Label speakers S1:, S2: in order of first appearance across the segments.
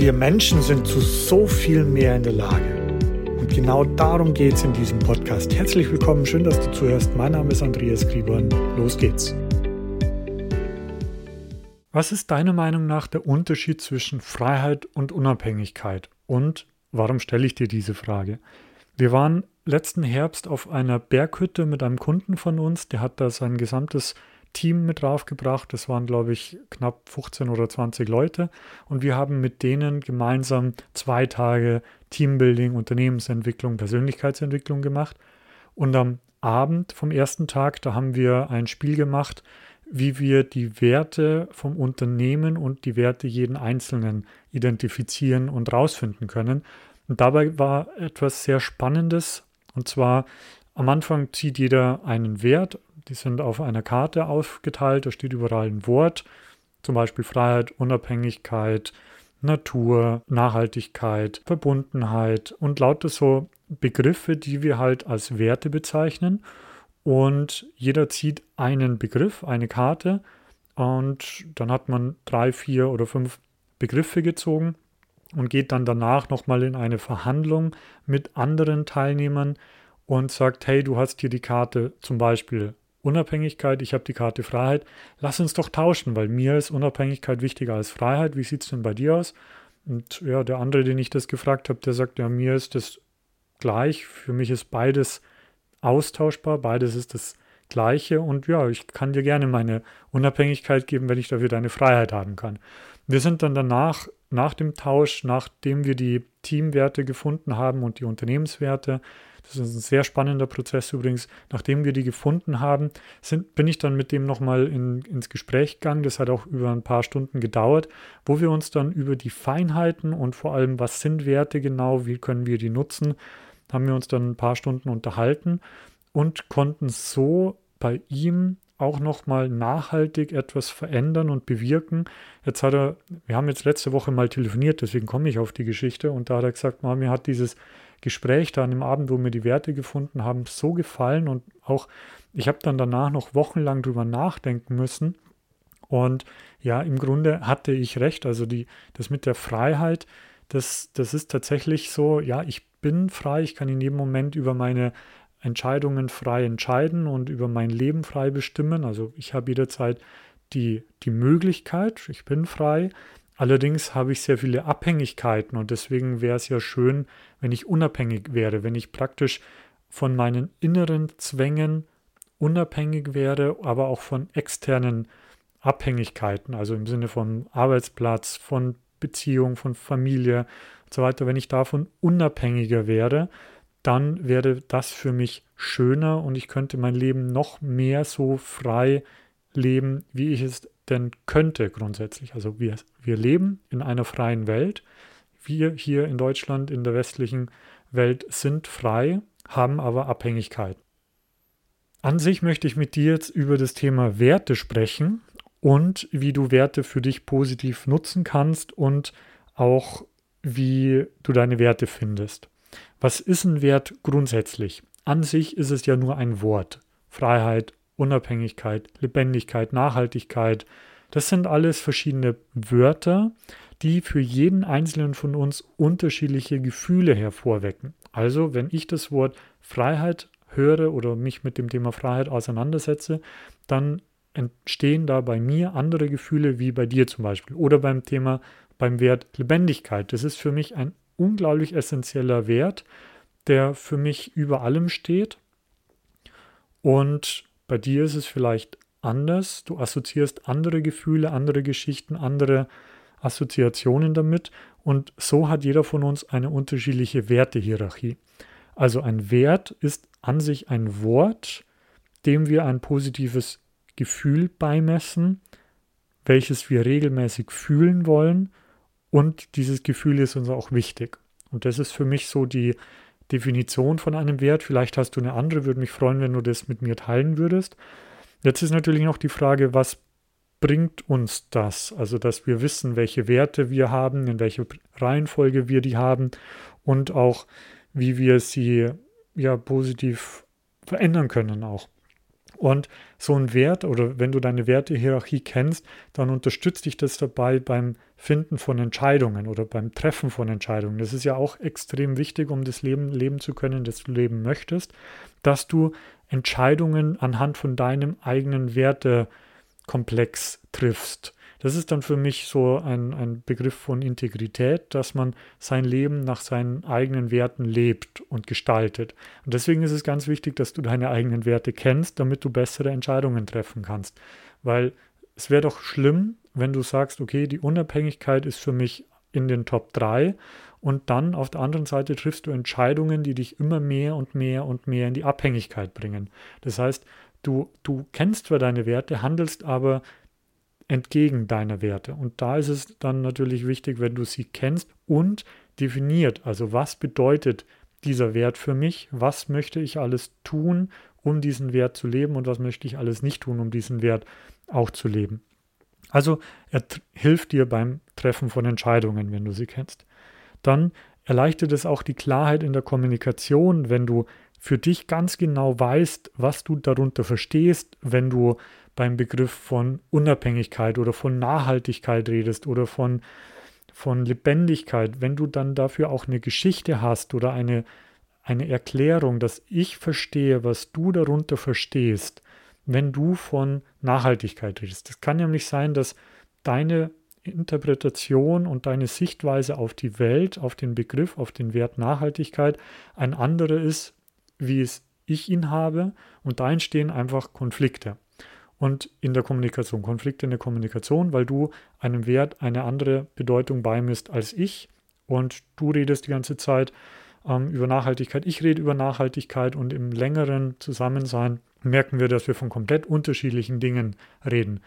S1: Wir Menschen sind zu so viel mehr in der Lage. Und genau darum geht es in diesem Podcast. Herzlich willkommen, schön, dass du zuhörst. Mein Name ist Andreas Griebern. Los geht's. Was ist deiner Meinung nach der Unterschied zwischen Freiheit und Unabhängigkeit? Und warum stelle ich dir diese Frage? Wir waren letzten Herbst auf einer Berghütte mit einem Kunden von uns, der hat da sein gesamtes Team mit draufgebracht. Das waren, glaube ich, knapp 15 oder 20 Leute. Und wir haben mit denen gemeinsam zwei Tage Teambuilding, Unternehmensentwicklung, Persönlichkeitsentwicklung gemacht. Und am Abend vom ersten Tag, da haben wir ein Spiel gemacht, wie wir die Werte vom Unternehmen und die Werte jeden Einzelnen identifizieren und rausfinden können. Und dabei war etwas sehr Spannendes. Und zwar am Anfang zieht jeder einen Wert die sind auf einer Karte aufgeteilt, da steht überall ein Wort, zum Beispiel Freiheit, Unabhängigkeit, Natur, Nachhaltigkeit, Verbundenheit und lauter so Begriffe, die wir halt als Werte bezeichnen. Und jeder zieht einen Begriff, eine Karte. Und dann hat man drei, vier oder fünf Begriffe gezogen und geht dann danach nochmal in eine Verhandlung mit anderen Teilnehmern und sagt, hey, du hast hier die Karte zum Beispiel Unabhängigkeit, ich habe die Karte Freiheit. Lass uns doch tauschen, weil mir ist Unabhängigkeit wichtiger als Freiheit. Wie sieht es denn bei dir aus? Und ja, der andere, den ich das gefragt habe, der sagt, ja, mir ist das gleich. Für mich ist beides austauschbar, beides ist das Gleiche. Und ja, ich kann dir gerne meine Unabhängigkeit geben, wenn ich dafür deine Freiheit haben kann. Wir sind dann danach, nach dem Tausch, nachdem wir die Teamwerte gefunden haben und die Unternehmenswerte, das ist ein sehr spannender Prozess übrigens. Nachdem wir die gefunden haben, sind, bin ich dann mit dem nochmal in, ins Gespräch gegangen. Das hat auch über ein paar Stunden gedauert, wo wir uns dann über die Feinheiten und vor allem, was sind Werte genau, wie können wir die nutzen, haben wir uns dann ein paar Stunden unterhalten und konnten so bei ihm auch nochmal nachhaltig etwas verändern und bewirken. Jetzt hat er, wir haben jetzt letzte Woche mal telefoniert, deswegen komme ich auf die Geschichte und da hat er gesagt, mir hat dieses Gespräch da an dem Abend, wo wir die Werte gefunden haben, so gefallen und auch ich habe dann danach noch wochenlang drüber nachdenken müssen. Und ja, im Grunde hatte ich recht. Also die, das mit der Freiheit, das, das ist tatsächlich so, ja, ich bin frei, ich kann in jedem Moment über meine Entscheidungen frei entscheiden und über mein Leben frei bestimmen. Also ich habe jederzeit die, die Möglichkeit, ich bin frei, Allerdings habe ich sehr viele Abhängigkeiten und deswegen wäre es ja schön, wenn ich unabhängig wäre, wenn ich praktisch von meinen inneren Zwängen unabhängig wäre, aber auch von externen Abhängigkeiten, also im Sinne von Arbeitsplatz, von Beziehung, von Familie und so weiter. Wenn ich davon unabhängiger wäre, dann wäre das für mich schöner und ich könnte mein Leben noch mehr so frei leben, wie ich es denn könnte grundsätzlich. Also wir, wir leben in einer freien Welt. Wir hier in Deutschland, in der westlichen Welt sind frei, haben aber Abhängigkeiten. An sich möchte ich mit dir jetzt über das Thema Werte sprechen und wie du Werte für dich positiv nutzen kannst und auch wie du deine Werte findest. Was ist ein Wert grundsätzlich? An sich ist es ja nur ein Wort. Freiheit, Unabhängigkeit, Lebendigkeit, Nachhaltigkeit. Das sind alles verschiedene Wörter, die für jeden einzelnen von uns unterschiedliche Gefühle hervorwecken. Also, wenn ich das Wort Freiheit höre oder mich mit dem Thema Freiheit auseinandersetze, dann entstehen da bei mir andere Gefühle wie bei dir zum Beispiel. Oder beim Thema, beim Wert Lebendigkeit. Das ist für mich ein unglaublich essentieller Wert, der für mich über allem steht. Und bei dir ist es vielleicht anders. Du assoziierst andere Gefühle, andere Geschichten, andere Assoziationen damit. Und so hat jeder von uns eine unterschiedliche Wertehierarchie. Also ein Wert ist an sich ein Wort, dem wir ein positives Gefühl beimessen, welches wir regelmäßig fühlen wollen. Und dieses Gefühl ist uns auch wichtig. Und das ist für mich so die Definition von einem Wert. Vielleicht hast du eine andere, würde mich freuen, wenn du das mit mir teilen würdest. Jetzt ist natürlich noch die Frage, was bringt uns das? Also, dass wir wissen, welche Werte wir haben, in welcher Reihenfolge wir die haben und auch, wie wir sie ja positiv verändern können auch. Und so ein Wert oder wenn du deine Wertehierarchie kennst, dann unterstützt dich das dabei beim Finden von Entscheidungen oder beim Treffen von Entscheidungen. Das ist ja auch extrem wichtig, um das Leben leben zu können, das du leben möchtest, dass du Entscheidungen anhand von deinem eigenen Wertekomplex triffst. Das ist dann für mich so ein, ein Begriff von Integrität, dass man sein Leben nach seinen eigenen Werten lebt und gestaltet. Und deswegen ist es ganz wichtig, dass du deine eigenen Werte kennst, damit du bessere Entscheidungen treffen kannst. Weil es wäre doch schlimm, wenn du sagst, okay, die Unabhängigkeit ist für mich in den Top 3 und dann auf der anderen Seite triffst du Entscheidungen, die dich immer mehr und mehr und mehr in die Abhängigkeit bringen. Das heißt, du, du kennst zwar deine Werte, handelst aber entgegen deiner Werte. Und da ist es dann natürlich wichtig, wenn du sie kennst und definiert, also was bedeutet dieser Wert für mich, was möchte ich alles tun, um diesen Wert zu leben und was möchte ich alles nicht tun, um diesen Wert auch zu leben. Also er hilft dir beim Treffen von Entscheidungen, wenn du sie kennst. Dann erleichtert es auch die Klarheit in der Kommunikation, wenn du für dich ganz genau weißt, was du darunter verstehst, wenn du beim Begriff von Unabhängigkeit oder von Nachhaltigkeit redest oder von, von Lebendigkeit, wenn du dann dafür auch eine Geschichte hast oder eine, eine Erklärung, dass ich verstehe, was du darunter verstehst, wenn du von Nachhaltigkeit redest. Es kann nämlich sein, dass deine Interpretation und deine Sichtweise auf die Welt, auf den Begriff, auf den Wert Nachhaltigkeit ein anderer ist, wie es ich ihn habe und da entstehen einfach Konflikte und in der Kommunikation, Konflikte in der Kommunikation, weil du einem Wert eine andere Bedeutung beimisst als ich und du redest die ganze Zeit ähm, über Nachhaltigkeit, ich rede über Nachhaltigkeit und im längeren Zusammensein merken wir, dass wir von komplett unterschiedlichen Dingen reden.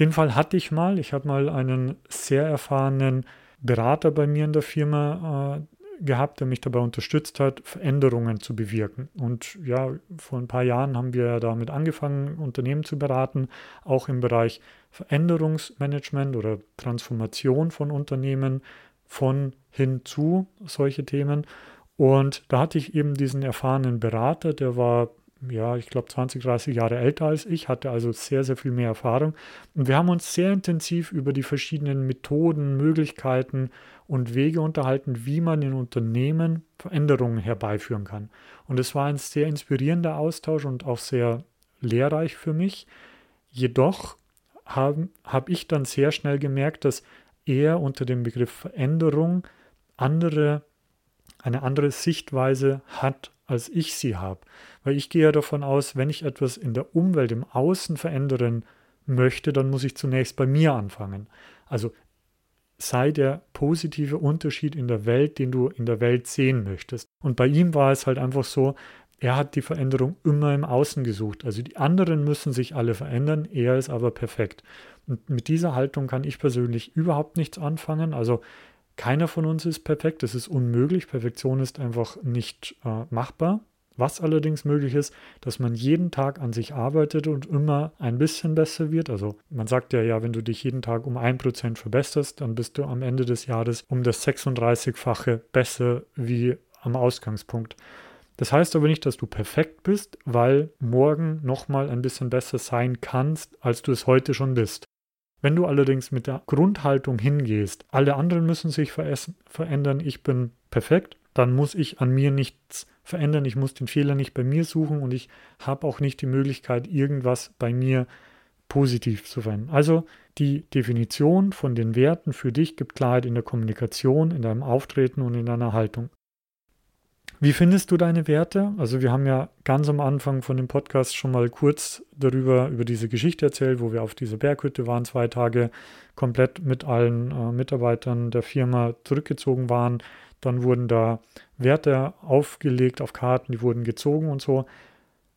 S1: Den Fall hatte ich mal, ich habe mal einen sehr erfahrenen Berater bei mir in der Firma äh, gehabt, der mich dabei unterstützt hat, Veränderungen zu bewirken. Und ja, vor ein paar Jahren haben wir damit angefangen, Unternehmen zu beraten, auch im Bereich Veränderungsmanagement oder Transformation von Unternehmen von hin zu solche Themen. Und da hatte ich eben diesen erfahrenen Berater, der war ja, ich glaube 20, 30 Jahre älter als ich, hatte also sehr, sehr viel mehr Erfahrung. Und wir haben uns sehr intensiv über die verschiedenen Methoden, Möglichkeiten und Wege unterhalten, wie man in Unternehmen Veränderungen herbeiführen kann. Und es war ein sehr inspirierender Austausch und auch sehr lehrreich für mich. Jedoch habe hab ich dann sehr schnell gemerkt, dass er unter dem Begriff Veränderung andere, eine andere Sichtweise hat als ich sie habe. Weil ich gehe ja davon aus, wenn ich etwas in der Umwelt, im Außen verändern möchte, dann muss ich zunächst bei mir anfangen. Also sei der positive Unterschied in der Welt, den du in der Welt sehen möchtest. Und bei ihm war es halt einfach so, er hat die Veränderung immer im Außen gesucht. Also die anderen müssen sich alle verändern, er ist aber perfekt. Und mit dieser Haltung kann ich persönlich überhaupt nichts anfangen. Also keiner von uns ist perfekt, es ist unmöglich. Perfektion ist einfach nicht äh, machbar. Was allerdings möglich ist, dass man jeden Tag an sich arbeitet und immer ein bisschen besser wird. Also man sagt ja, ja, wenn du dich jeden Tag um ein Prozent verbesserst, dann bist du am Ende des Jahres um das 36-fache besser wie am Ausgangspunkt. Das heißt aber nicht, dass du perfekt bist, weil morgen nochmal ein bisschen besser sein kannst, als du es heute schon bist. Wenn du allerdings mit der Grundhaltung hingehst, alle anderen müssen sich verändern, ich bin perfekt, dann muss ich an mir nichts verändern, ich muss den Fehler nicht bei mir suchen und ich habe auch nicht die Möglichkeit, irgendwas bei mir positiv zu verändern. Also die Definition von den Werten für dich gibt Klarheit in der Kommunikation, in deinem Auftreten und in deiner Haltung. Wie findest du deine Werte? Also wir haben ja ganz am Anfang von dem Podcast schon mal kurz darüber, über diese Geschichte erzählt, wo wir auf dieser Berghütte waren, zwei Tage komplett mit allen äh, Mitarbeitern der Firma zurückgezogen waren. Dann wurden da Werte aufgelegt auf Karten, die wurden gezogen und so.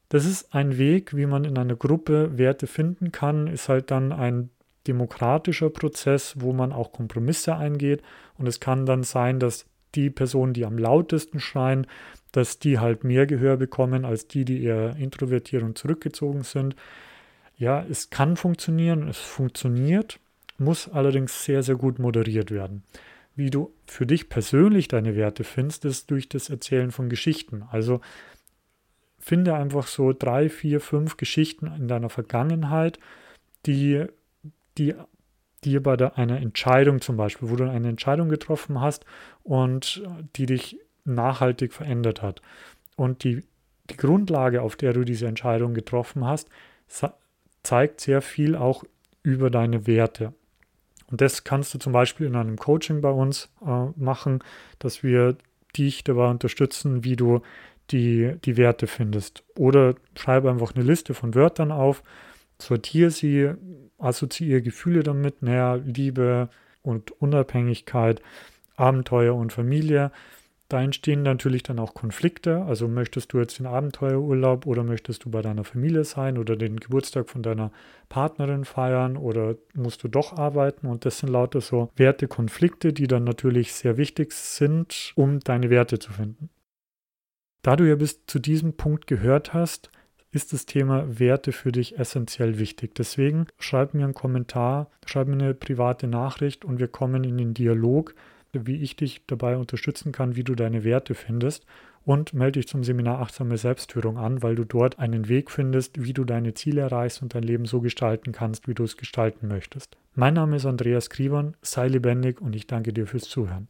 S1: Das ist ein Weg, wie man in einer Gruppe Werte finden kann, ist halt dann ein demokratischer Prozess, wo man auch Kompromisse eingeht. Und es kann dann sein, dass die Personen, die am lautesten schreien, dass die halt mehr Gehör bekommen als die, die eher introvertiert und zurückgezogen sind. Ja, es kann funktionieren, es funktioniert, muss allerdings sehr, sehr gut moderiert werden. Wie du für dich persönlich deine Werte findest, ist durch das Erzählen von Geschichten. Also finde einfach so drei, vier, fünf Geschichten in deiner Vergangenheit, die, die dir bei der, einer Entscheidung zum Beispiel, wo du eine Entscheidung getroffen hast und die dich nachhaltig verändert hat. Und die, die Grundlage, auf der du diese Entscheidung getroffen hast, zeigt sehr viel auch über deine Werte. Und das kannst du zum Beispiel in einem Coaching bei uns äh, machen, dass wir dich dabei unterstützen, wie du die, die Werte findest. Oder schreibe einfach eine Liste von Wörtern auf, sortiere sie, assoziiere Gefühle damit, naja, Liebe und Unabhängigkeit, Abenteuer und Familie. Da entstehen natürlich dann auch Konflikte. Also möchtest du jetzt den Abenteuerurlaub oder möchtest du bei deiner Familie sein oder den Geburtstag von deiner Partnerin feiern oder musst du doch arbeiten? Und das sind lauter so Wertekonflikte, die dann natürlich sehr wichtig sind, um deine Werte zu finden. Da du ja bis zu diesem Punkt gehört hast, ist das Thema Werte für dich essentiell wichtig. Deswegen schreib mir einen Kommentar, schreib mir eine private Nachricht und wir kommen in den Dialog, wie ich dich dabei unterstützen kann, wie du deine Werte findest. Und melde dich zum Seminar Achtsame Selbstführung an, weil du dort einen Weg findest, wie du deine Ziele erreichst und dein Leben so gestalten kannst, wie du es gestalten möchtest. Mein Name ist Andreas Kriebern, sei lebendig und ich danke dir fürs Zuhören.